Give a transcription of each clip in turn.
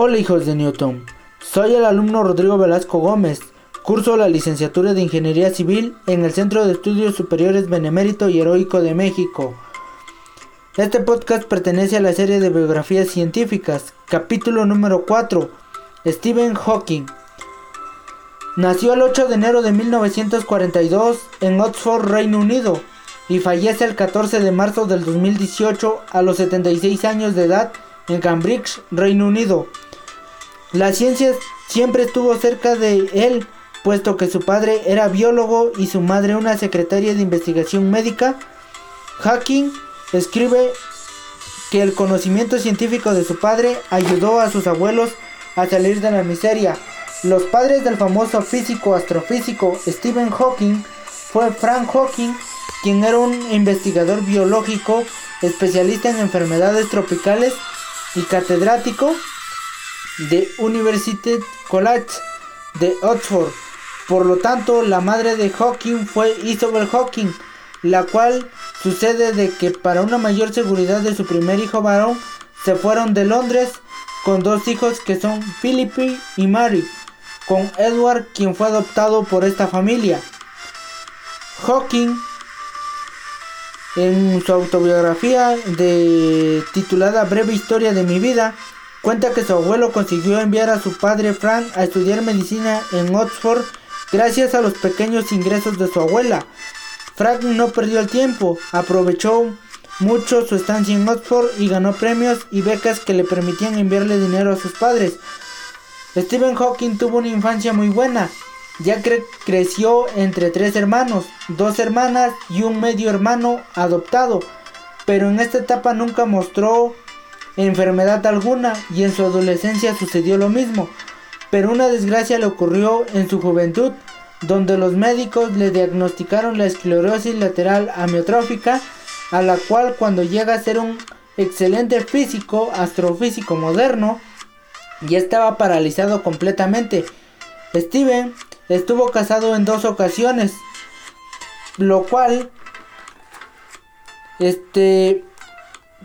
Hola hijos de Newton, soy el alumno Rodrigo Velasco Gómez, curso la licenciatura de Ingeniería Civil en el Centro de Estudios Superiores Benemérito y Heroico de México. Este podcast pertenece a la serie de biografías científicas, capítulo número 4, Stephen Hawking. Nació el 8 de enero de 1942 en Oxford, Reino Unido, y fallece el 14 de marzo del 2018 a los 76 años de edad en Cambridge, Reino Unido. La ciencia siempre estuvo cerca de él, puesto que su padre era biólogo y su madre una secretaria de investigación médica. Hawking escribe que el conocimiento científico de su padre ayudó a sus abuelos a salir de la miseria. Los padres del famoso físico astrofísico Stephen Hawking fue Frank Hawking, quien era un investigador biológico especialista en enfermedades tropicales y catedrático de University College de Oxford. Por lo tanto, la madre de Hawking fue Isabel Hawking, la cual sucede de que para una mayor seguridad de su primer hijo varón se fueron de Londres con dos hijos que son Philip y Mary, con Edward quien fue adoptado por esta familia. Hawking en su autobiografía de titulada Breve Historia de mi vida, cuenta que su abuelo consiguió enviar a su padre Frank a estudiar medicina en Oxford gracias a los pequeños ingresos de su abuela. Frank no perdió el tiempo, aprovechó mucho su estancia en Oxford y ganó premios y becas que le permitían enviarle dinero a sus padres. Stephen Hawking tuvo una infancia muy buena, ya creció entre tres hermanos, dos hermanas y un medio hermano adoptado, pero en esta etapa nunca mostró enfermedad alguna y en su adolescencia sucedió lo mismo. Pero una desgracia le ocurrió en su juventud, donde los médicos le diagnosticaron la esclerosis lateral amiotrófica, a la cual cuando llega a ser un excelente físico, astrofísico moderno, ya estaba paralizado completamente. Steven Estuvo casado en dos ocasiones, lo cual, este,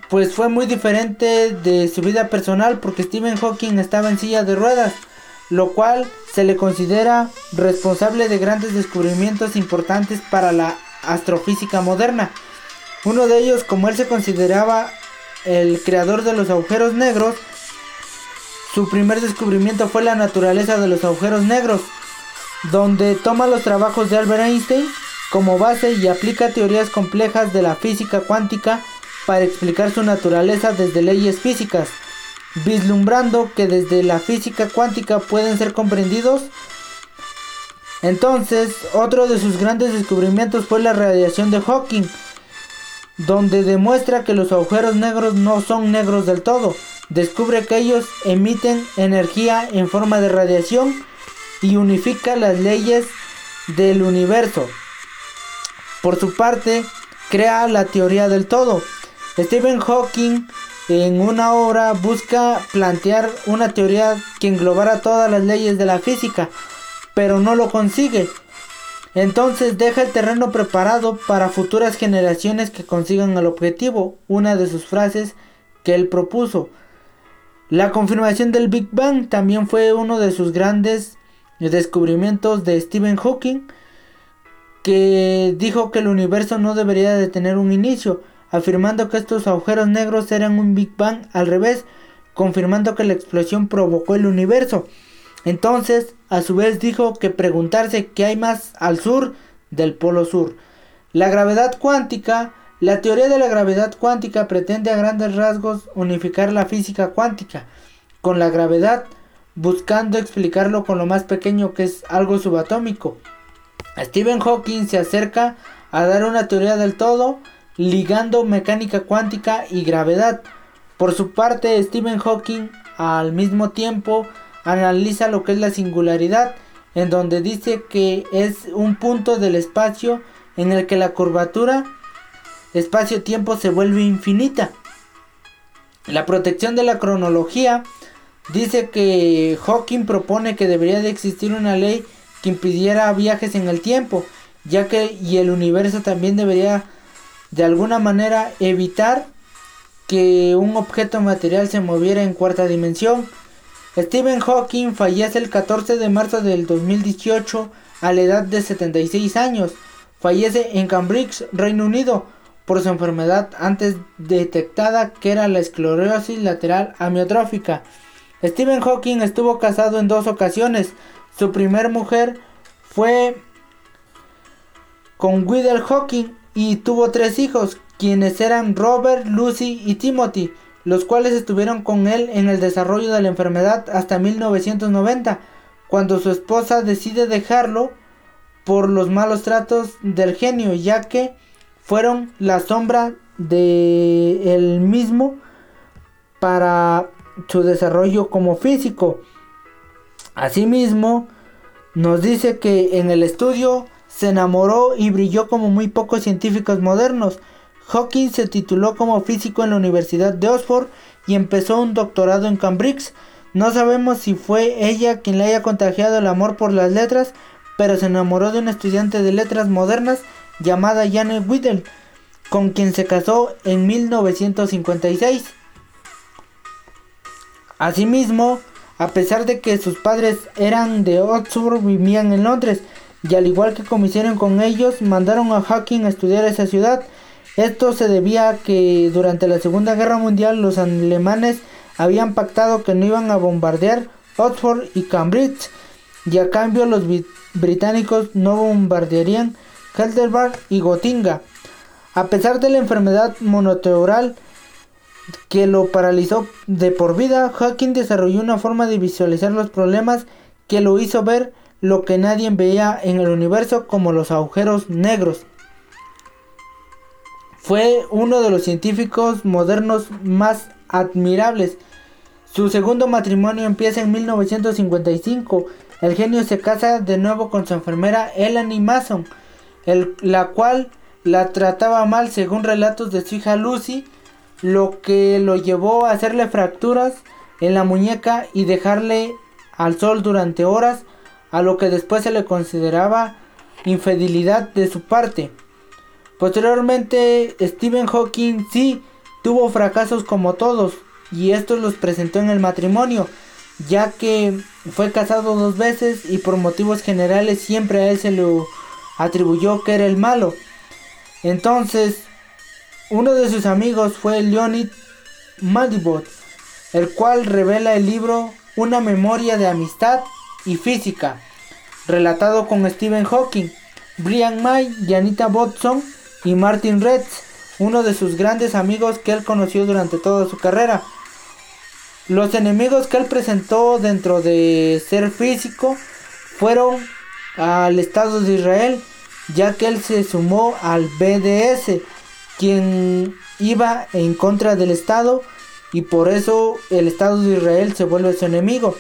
pues fue muy diferente de su vida personal porque Stephen Hawking estaba en silla de ruedas, lo cual se le considera responsable de grandes descubrimientos importantes para la astrofísica moderna. Uno de ellos, como él se consideraba el creador de los agujeros negros, su primer descubrimiento fue la naturaleza de los agujeros negros, donde toma los trabajos de Albert Einstein como base y aplica teorías complejas de la física cuántica para explicar su naturaleza desde leyes físicas, vislumbrando que desde la física cuántica pueden ser comprendidos. Entonces, otro de sus grandes descubrimientos fue la radiación de Hawking, donde demuestra que los agujeros negros no son negros del todo. Descubre que ellos emiten energía en forma de radiación y unifica las leyes del universo. Por su parte, crea la teoría del todo. Stephen Hawking en una obra busca plantear una teoría que englobara todas las leyes de la física, pero no lo consigue. Entonces deja el terreno preparado para futuras generaciones que consigan el objetivo, una de sus frases que él propuso. La confirmación del Big Bang también fue uno de sus grandes descubrimientos de Stephen Hawking, que dijo que el universo no debería de tener un inicio, afirmando que estos agujeros negros eran un Big Bang al revés, confirmando que la explosión provocó el universo. Entonces, a su vez dijo que preguntarse qué hay más al sur del polo sur. La gravedad cuántica, la teoría de la gravedad cuántica pretende a grandes rasgos unificar la física cuántica con la gravedad buscando explicarlo con lo más pequeño que es algo subatómico. Stephen Hawking se acerca a dar una teoría del todo, ligando mecánica cuántica y gravedad. Por su parte, Stephen Hawking al mismo tiempo analiza lo que es la singularidad, en donde dice que es un punto del espacio en el que la curvatura espacio-tiempo se vuelve infinita. La protección de la cronología Dice que Hawking propone que debería de existir una ley que impidiera viajes en el tiempo, ya que y el universo también debería de alguna manera evitar que un objeto material se moviera en cuarta dimensión. Stephen Hawking fallece el 14 de marzo del 2018 a la edad de 76 años. Fallece en Cambridge, Reino Unido, por su enfermedad antes detectada que era la esclerosis lateral amiotrófica. Stephen Hawking estuvo casado en dos ocasiones. Su primer mujer fue con Whittle Hawking y tuvo tres hijos, quienes eran Robert, Lucy y Timothy, los cuales estuvieron con él en el desarrollo de la enfermedad hasta 1990, cuando su esposa decide dejarlo por los malos tratos del genio, ya que fueron la sombra de él mismo para su desarrollo como físico. Asimismo, nos dice que en el estudio se enamoró y brilló como muy pocos científicos modernos. Hawking se tituló como físico en la Universidad de Oxford y empezó un doctorado en Cambridge. No sabemos si fue ella quien le haya contagiado el amor por las letras, pero se enamoró de una estudiante de letras modernas llamada Janet Whittle, con quien se casó en 1956. Asimismo, a pesar de que sus padres eran de Oxford, vivían en Londres, y al igual que como hicieron con ellos, mandaron a Hawking a estudiar esa ciudad. Esto se debía a que durante la Segunda Guerra Mundial los alemanes habían pactado que no iban a bombardear Oxford y Cambridge, y a cambio los británicos no bombardearían Heidelberg y Gotinga. A pesar de la enfermedad monoteural que lo paralizó de por vida, Hawking desarrolló una forma de visualizar los problemas que lo hizo ver lo que nadie veía en el universo como los agujeros negros. Fue uno de los científicos modernos más admirables. Su segundo matrimonio empieza en 1955. El genio se casa de nuevo con su enfermera Elanie Mason, la cual la trataba mal según relatos de su hija Lucy lo que lo llevó a hacerle fracturas en la muñeca y dejarle al sol durante horas, a lo que después se le consideraba infidelidad de su parte. Posteriormente, Stephen Hawking sí tuvo fracasos como todos, y estos los presentó en el matrimonio, ya que fue casado dos veces y por motivos generales siempre a él se le atribuyó que era el malo. Entonces, uno de sus amigos fue Leonid Madibot, el cual revela el libro Una memoria de amistad y física, relatado con Stephen Hawking, Brian May, Janita Botson y Martin Retz, uno de sus grandes amigos que él conoció durante toda su carrera. Los enemigos que él presentó dentro de ser físico fueron al Estado de Israel, ya que él se sumó al BDS, quien iba en contra del Estado y por eso el Estado de Israel se vuelve su enemigo.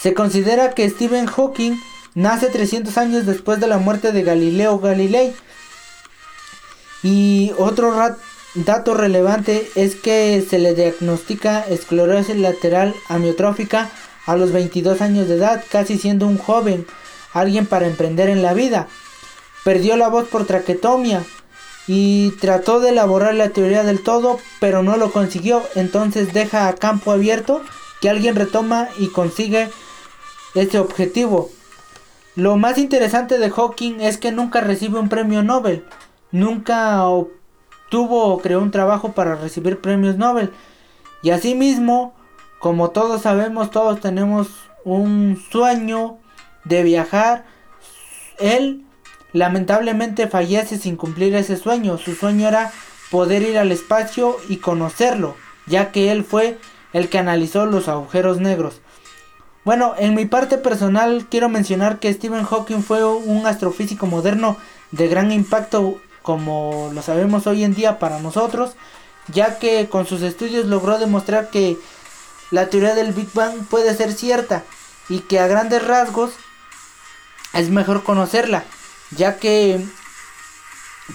Se considera que Stephen Hawking nace 300 años después de la muerte de Galileo Galilei. Y otro dato relevante es que se le diagnostica esclerosis lateral amiotrófica a los 22 años de edad, casi siendo un joven, alguien para emprender en la vida. Perdió la voz por traquetomia, y trató de elaborar la teoría del todo, pero no lo consiguió. Entonces deja a campo abierto que alguien retoma y consigue ese objetivo. Lo más interesante de Hawking es que nunca recibe un premio Nobel. Nunca obtuvo o creó un trabajo para recibir premios Nobel. Y asimismo, como todos sabemos, todos tenemos un sueño de viajar. Él Lamentablemente fallece sin cumplir ese sueño. Su sueño era poder ir al espacio y conocerlo, ya que él fue el que analizó los agujeros negros. Bueno, en mi parte personal quiero mencionar que Stephen Hawking fue un astrofísico moderno de gran impacto como lo sabemos hoy en día para nosotros, ya que con sus estudios logró demostrar que la teoría del Big Bang puede ser cierta y que a grandes rasgos es mejor conocerla ya que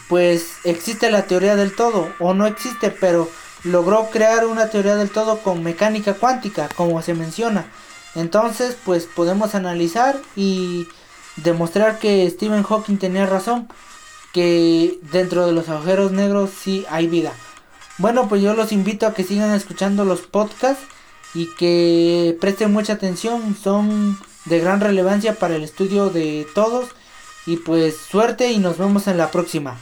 pues existe la teoría del todo o no existe, pero logró crear una teoría del todo con mecánica cuántica, como se menciona. Entonces, pues podemos analizar y demostrar que Stephen Hawking tenía razón, que dentro de los agujeros negros sí hay vida. Bueno, pues yo los invito a que sigan escuchando los podcasts y que presten mucha atención, son de gran relevancia para el estudio de todos y pues suerte y nos vemos en la próxima.